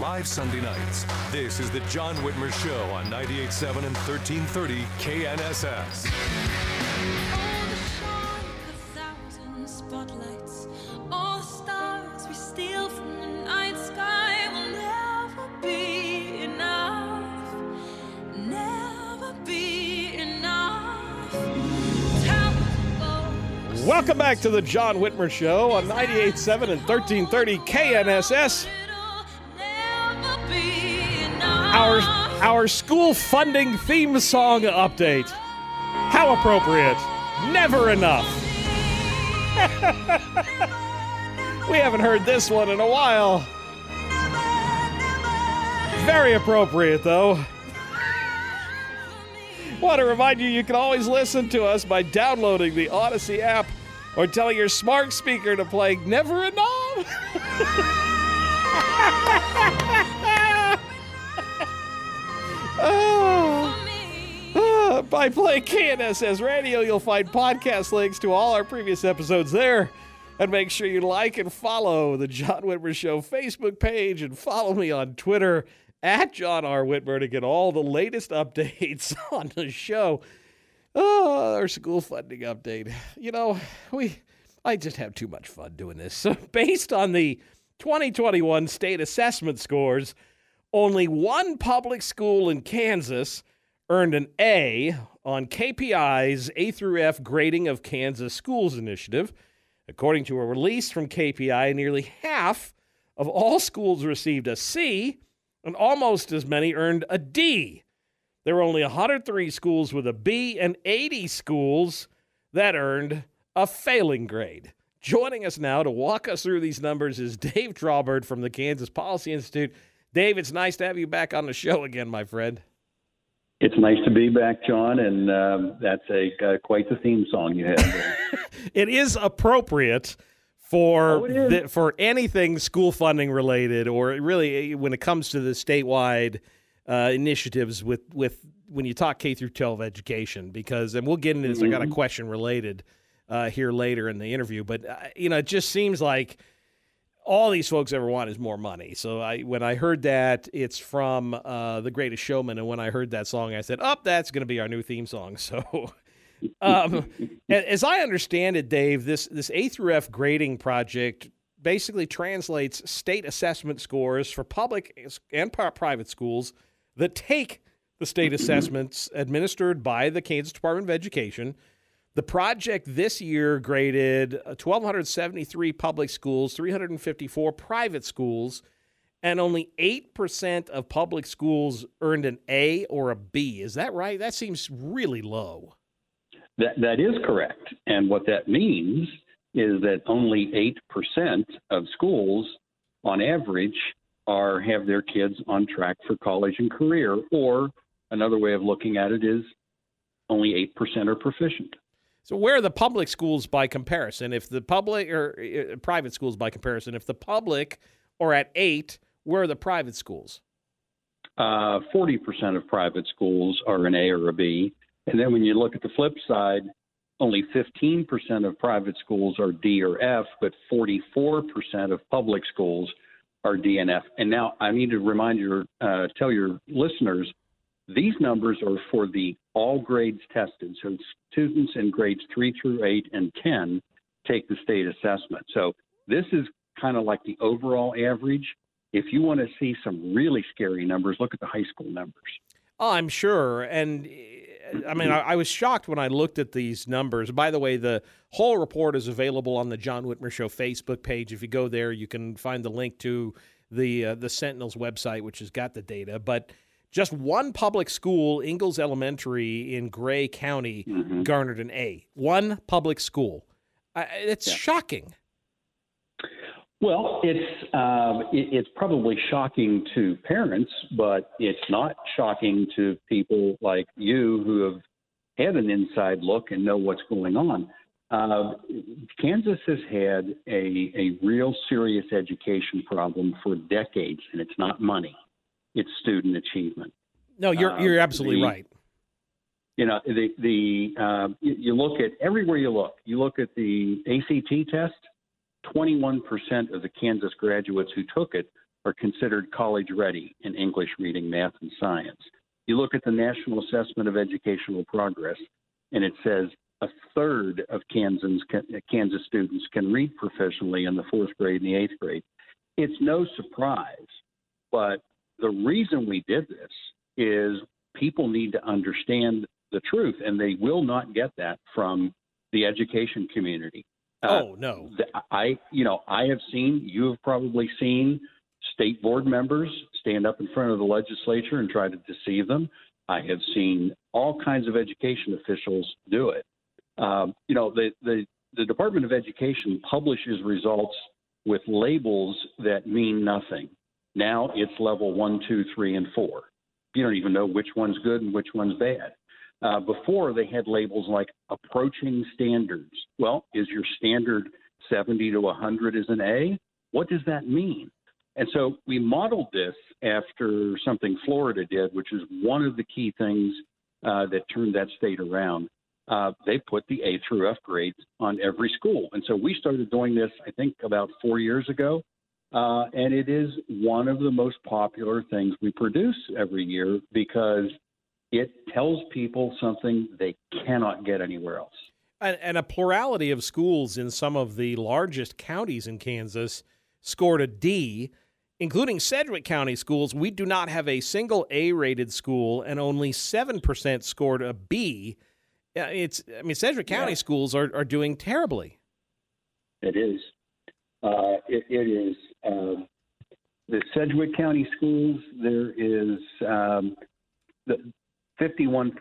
Live Sunday nights. This is the John Whitmer Show on 98.7 and 1330 KNSS. Welcome back to the John Whitmer Show on 98.7 and 1330 KNSS. Our, our school funding theme song update. How appropriate. Never enough. we haven't heard this one in a while. Very appropriate, though. Want to remind you, you can always listen to us by downloading the Audacy app or telling your smart speaker to play Never Enough. oh. Ah, by playing KNSS Radio, you'll find podcast links to all our previous episodes there. And make sure you like and follow the John Whitmer Show Facebook page and follow me on Twitter at John R. Whitmer to get all the latest updates on the show. Oh, our school funding update. You know, we I just have too much fun doing this. So based on the 2021 state assessment scores, only one public school in Kansas earned an A on KPI's A through F grading of Kansas schools initiative. According to a release from KPI, nearly half of all schools received a C, and almost as many earned a D. There were only 103 schools with a B and 80 schools that earned a failing grade. Joining us now to walk us through these numbers is Dave Trabert from the Kansas Policy Institute. Dave, it's nice to have you back on the show again, my friend. It's nice to be back, John, and uh, that's a uh, quite the theme song you have. it is appropriate for oh, the, for anything school funding related, or really when it comes to the statewide uh, initiatives with with when you talk K through 12 education, because and we'll get into this. Mm-hmm. I got a mm-hmm. question related uh, here later in the interview, but uh, you know, it just seems like all these folks ever want is more money. So I, when I heard that it's from uh, The Greatest Showman, and when I heard that song, I said, "Oh, that's going to be our new theme song." So, um, as I understand it, Dave, this this A through F grading project basically translates state assessment scores for public and private schools that take the state assessments administered by the Kansas Department of Education the project this year graded 1,273 uh, public schools, 354 private schools, and only 8% of public schools earned an A or a B. Is that right? That seems really low. That, that is correct. And what that means is that only 8% of schools, on average, are have their kids on track for college and career. Or another way of looking at it is only 8% are proficient. So where are the public schools by comparison? If the public or uh, private schools by comparison, if the public are at eight, where are the private schools? Uh, forty uh, percent of private schools are an A or a B, and then when you look at the flip side, only fifteen percent of private schools are D or F, but forty-four percent of public schools are D and F. And now I need to remind your uh, tell your listeners these numbers are for the all grades tested. So students in grades three through eight and 10 take the state assessment. So this is kind of like the overall average. If you want to see some really scary numbers, look at the high school numbers. Oh, I'm sure. And I mean, I, I, was shocked when I looked at these numbers. By the way, the whole report is available on the John Whitmer Show Facebook page. If you go there, you can find the link to the uh, the Sentinel's website, which has got the data. But just one public school, Ingalls Elementary in Gray County, mm-hmm. garnered an A. One public school. Uh, it's yeah. shocking. Well, it's um, it, it's probably shocking to parents, but it's not shocking to people like you who have had an inside look and know what's going on. Uh, Kansas has had a, a real serious education problem for decades, and it's not money; it's student achievement. No, you're uh, you're absolutely the, right. You know, the the uh, you, you look at everywhere you look. You look at the ACT test 21% of the Kansas graduates who took it are considered college ready in English, reading, math, and science. You look at the National Assessment of Educational Progress, and it says a third of Kansans, Kansas students can read proficiently in the fourth grade and the eighth grade. It's no surprise, but the reason we did this is people need to understand the truth, and they will not get that from the education community. Uh, oh no! I you know I have seen you have probably seen state board members stand up in front of the legislature and try to deceive them. I have seen all kinds of education officials do it. Um, you know the the the Department of Education publishes results with labels that mean nothing. Now it's level one, two, three, and four. You don't even know which one's good and which one's bad. Uh, before they had labels like approaching standards. Well, is your standard 70 to 100 as an A? What does that mean? And so we modeled this after something Florida did, which is one of the key things uh, that turned that state around. Uh, they put the A through F grades on every school. And so we started doing this, I think, about four years ago. Uh, and it is one of the most popular things we produce every year because it tells people something they cannot get anywhere else. And, and, a plurality of schools in some of the largest counties in Kansas scored a D, including Sedgwick County schools. We do not have a single A rated school, and only 7% scored a B. It's, I mean, Sedgwick County yeah. schools are, are doing terribly. It is. Uh, it, it is. Uh, the Sedgwick County schools, there is um, the, 51%,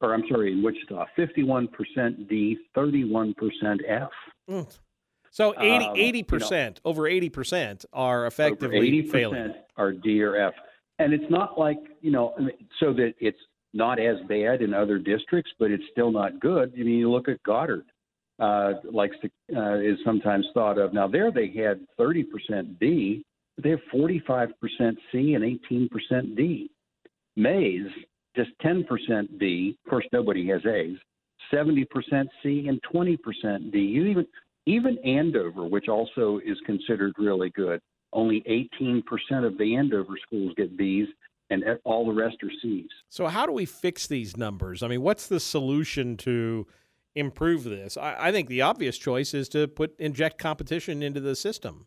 or I'm sorry, in Wichita, 51% D, 31% F. Mm. So 80, um, percent know, over 80% are effectively 80% failing. are D or F. And it's not like, you know, so that it's not as bad in other districts, but it's still not good. I mean, you look at Goddard, uh, likes to, uh, is sometimes thought of. Now, there they had 30% B, but they have 45% C and 18% D. Maize just 10% B. Of course, nobody has A's. 70% C and 20% D. You even even Andover, which also is considered really good, only 18% of the Andover schools get B's, and all the rest are C's. So, how do we fix these numbers? I mean, what's the solution to improve this? I, I think the obvious choice is to put inject competition into the system.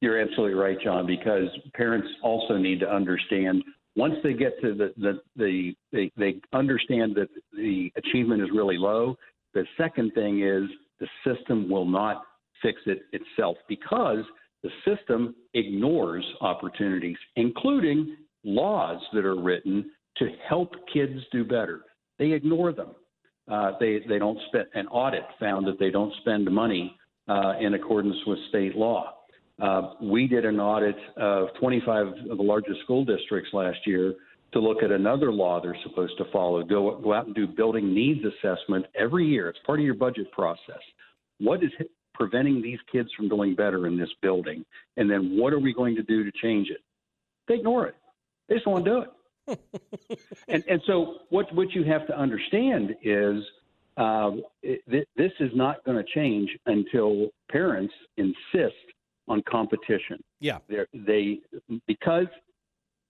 You're absolutely right, John, because parents also need to understand once they get to the, the, the they, they understand that the achievement is really low, the second thing is the system will not fix it itself because the system ignores opportunities, including laws that are written to help kids do better. They ignore them. Uh, they they don't spend. An audit found that they don't spend money uh, in accordance with state law. Uh, we did an audit of 25 of the largest school districts last year to look at another law they're supposed to follow. Go, go out and do building needs assessment every year. It's part of your budget process. What is preventing these kids from doing better in this building? And then what are we going to do to change it? They ignore it. They just want to do it. And, and so what, what you have to understand is uh, it, this is not going to change until parents insist on competition. Yeah. They're, they because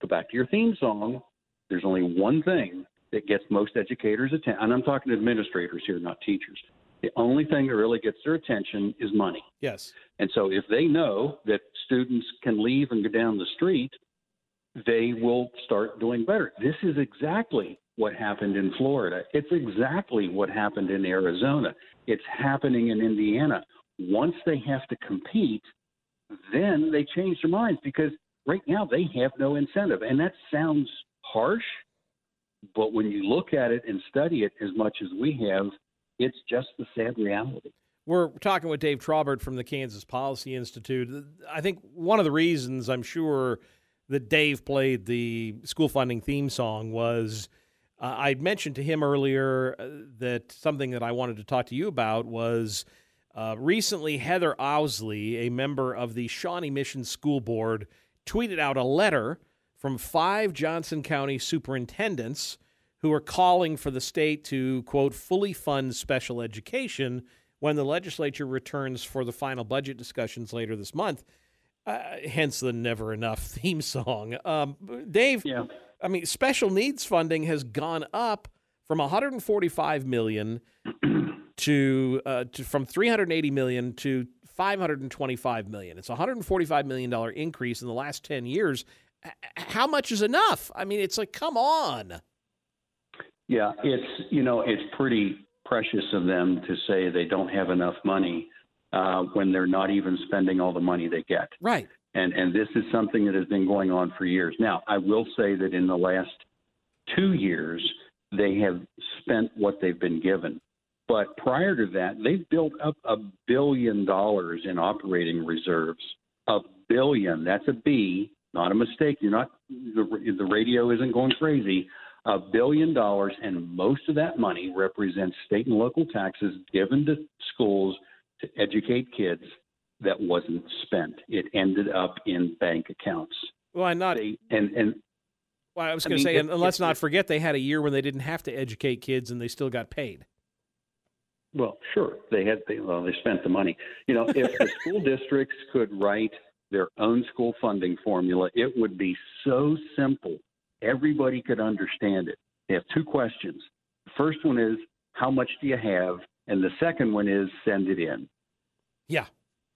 go back to your theme song. There's only one thing that gets most educators' attention, and I'm talking administrators here, not teachers. The only thing that really gets their attention is money. Yes. And so if they know that students can leave and go down the street, they will start doing better. This is exactly what happened in Florida. It's exactly what happened in Arizona. It's happening in Indiana. Once they have to compete, then they change their minds because right now they have no incentive. And that sounds harsh, but when you look at it and study it as much as we have, it's just the sad reality. We're talking with Dave Trabert from the Kansas Policy Institute. I think one of the reasons I'm sure that Dave played the school funding theme song was uh, I mentioned to him earlier uh, that something that I wanted to talk to you about was uh, recently Heather Ousley, a member of the Shawnee Mission School Board, tweeted out a letter from five Johnson County superintendents who are calling for the state to, quote, fully fund special education when the legislature returns for the final budget discussions later this month. Uh, hence the never enough theme song. Um, Dave, yeah. I mean, special needs funding has gone up from 145 million to, uh, to from 380 million to 525 million. It's a 145 million dollar increase in the last 10 years. How much is enough? I mean, it's like, come on. Yeah, it's you know, it's pretty precious of them to say they don't have enough money uh, when they're not even spending all the money they get. Right. And and this is something that has been going on for years. Now, I will say that in the last two years, they have spent what they've been given. But prior to that, they've built up a billion dollars in operating reserves. A billion. That's a B, not a mistake. You're not the, the radio isn't going crazy a billion dollars, and most of that money represents state and local taxes given to schools to educate kids that wasn't spent. It ended up in bank accounts. Well, I'm not. They, and and well, I was going to say, and, and let's not forget they had a year when they didn't have to educate kids, and they still got paid. Well, sure, they had. They, well, they spent the money. You know, if the school districts could write their own school funding formula, it would be so simple everybody could understand it. They have two questions. The first one is, how much do you have? And the second one is, send it in. Yeah.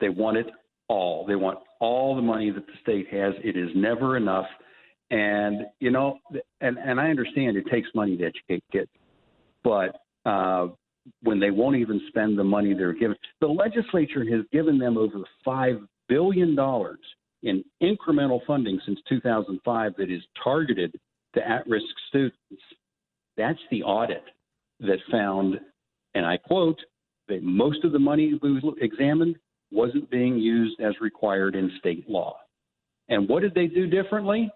They want it all. They want all the money that the state has. It is never enough. And, you know, and, and I understand it takes money to educate kids. But uh, when they won't even spend the money they're given, the legislature has given them over $5 billion in incremental funding since 2005 that is targeted to at risk students. That's the audit that found, and I quote, that most of the money we examined wasn't being used as required in state law. And what did they do differently?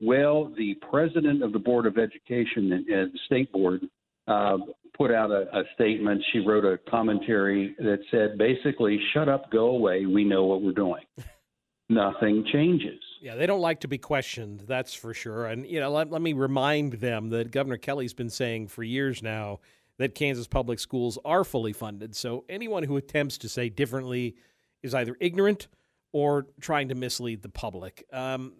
Well, the president of the Board of Education and the state board uh, put out a, a, statement. She wrote a commentary that said basically, shut up, go away, we know what we're doing. nothing changes. Yeah, they don't like to be questioned, that's for sure. And, you know, let, let me remind them that Governor Kelly's been saying for years now that Kansas public schools are fully funded. So anyone who attempts to say differently is either ignorant or trying to mislead the public. Um,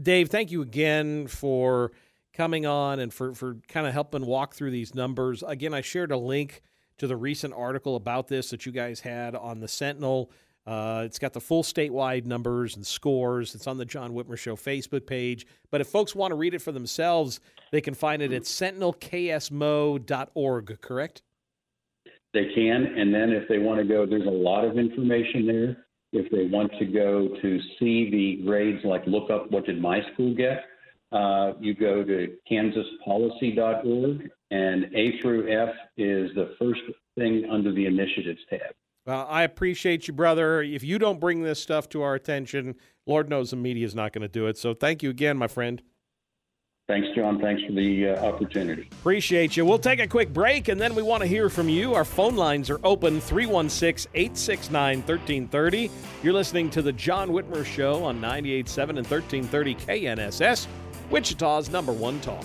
Dave, thank you again for coming on and for, for kind of helping walk through these numbers. Again, I shared a link to the recent article about this that you guys had on the Sentinel. Uh, it's got the full statewide numbers and scores. It's on the John Whitmer Show Facebook page. But if folks want to read it for themselves, they can find it at sentinelksmo.org, correct? They can. And then if they want to go, there's a lot of information there. If they want to go to see the grades, like look up what did my school get, uh, you go to kansaspolicy.org, and A through F is the first thing under the initiatives tab. Well, I appreciate you, brother. If you don't bring this stuff to our attention, Lord knows the media is not going to do it. So thank you again, my friend. Thanks, John. Thanks for the uh, opportunity. Appreciate you. We'll take a quick break and then we want to hear from you. Our phone lines are open 316 869 1330. You're listening to The John Whitmer Show on 98.7 and 1330 KNSS, Wichita's number one talk.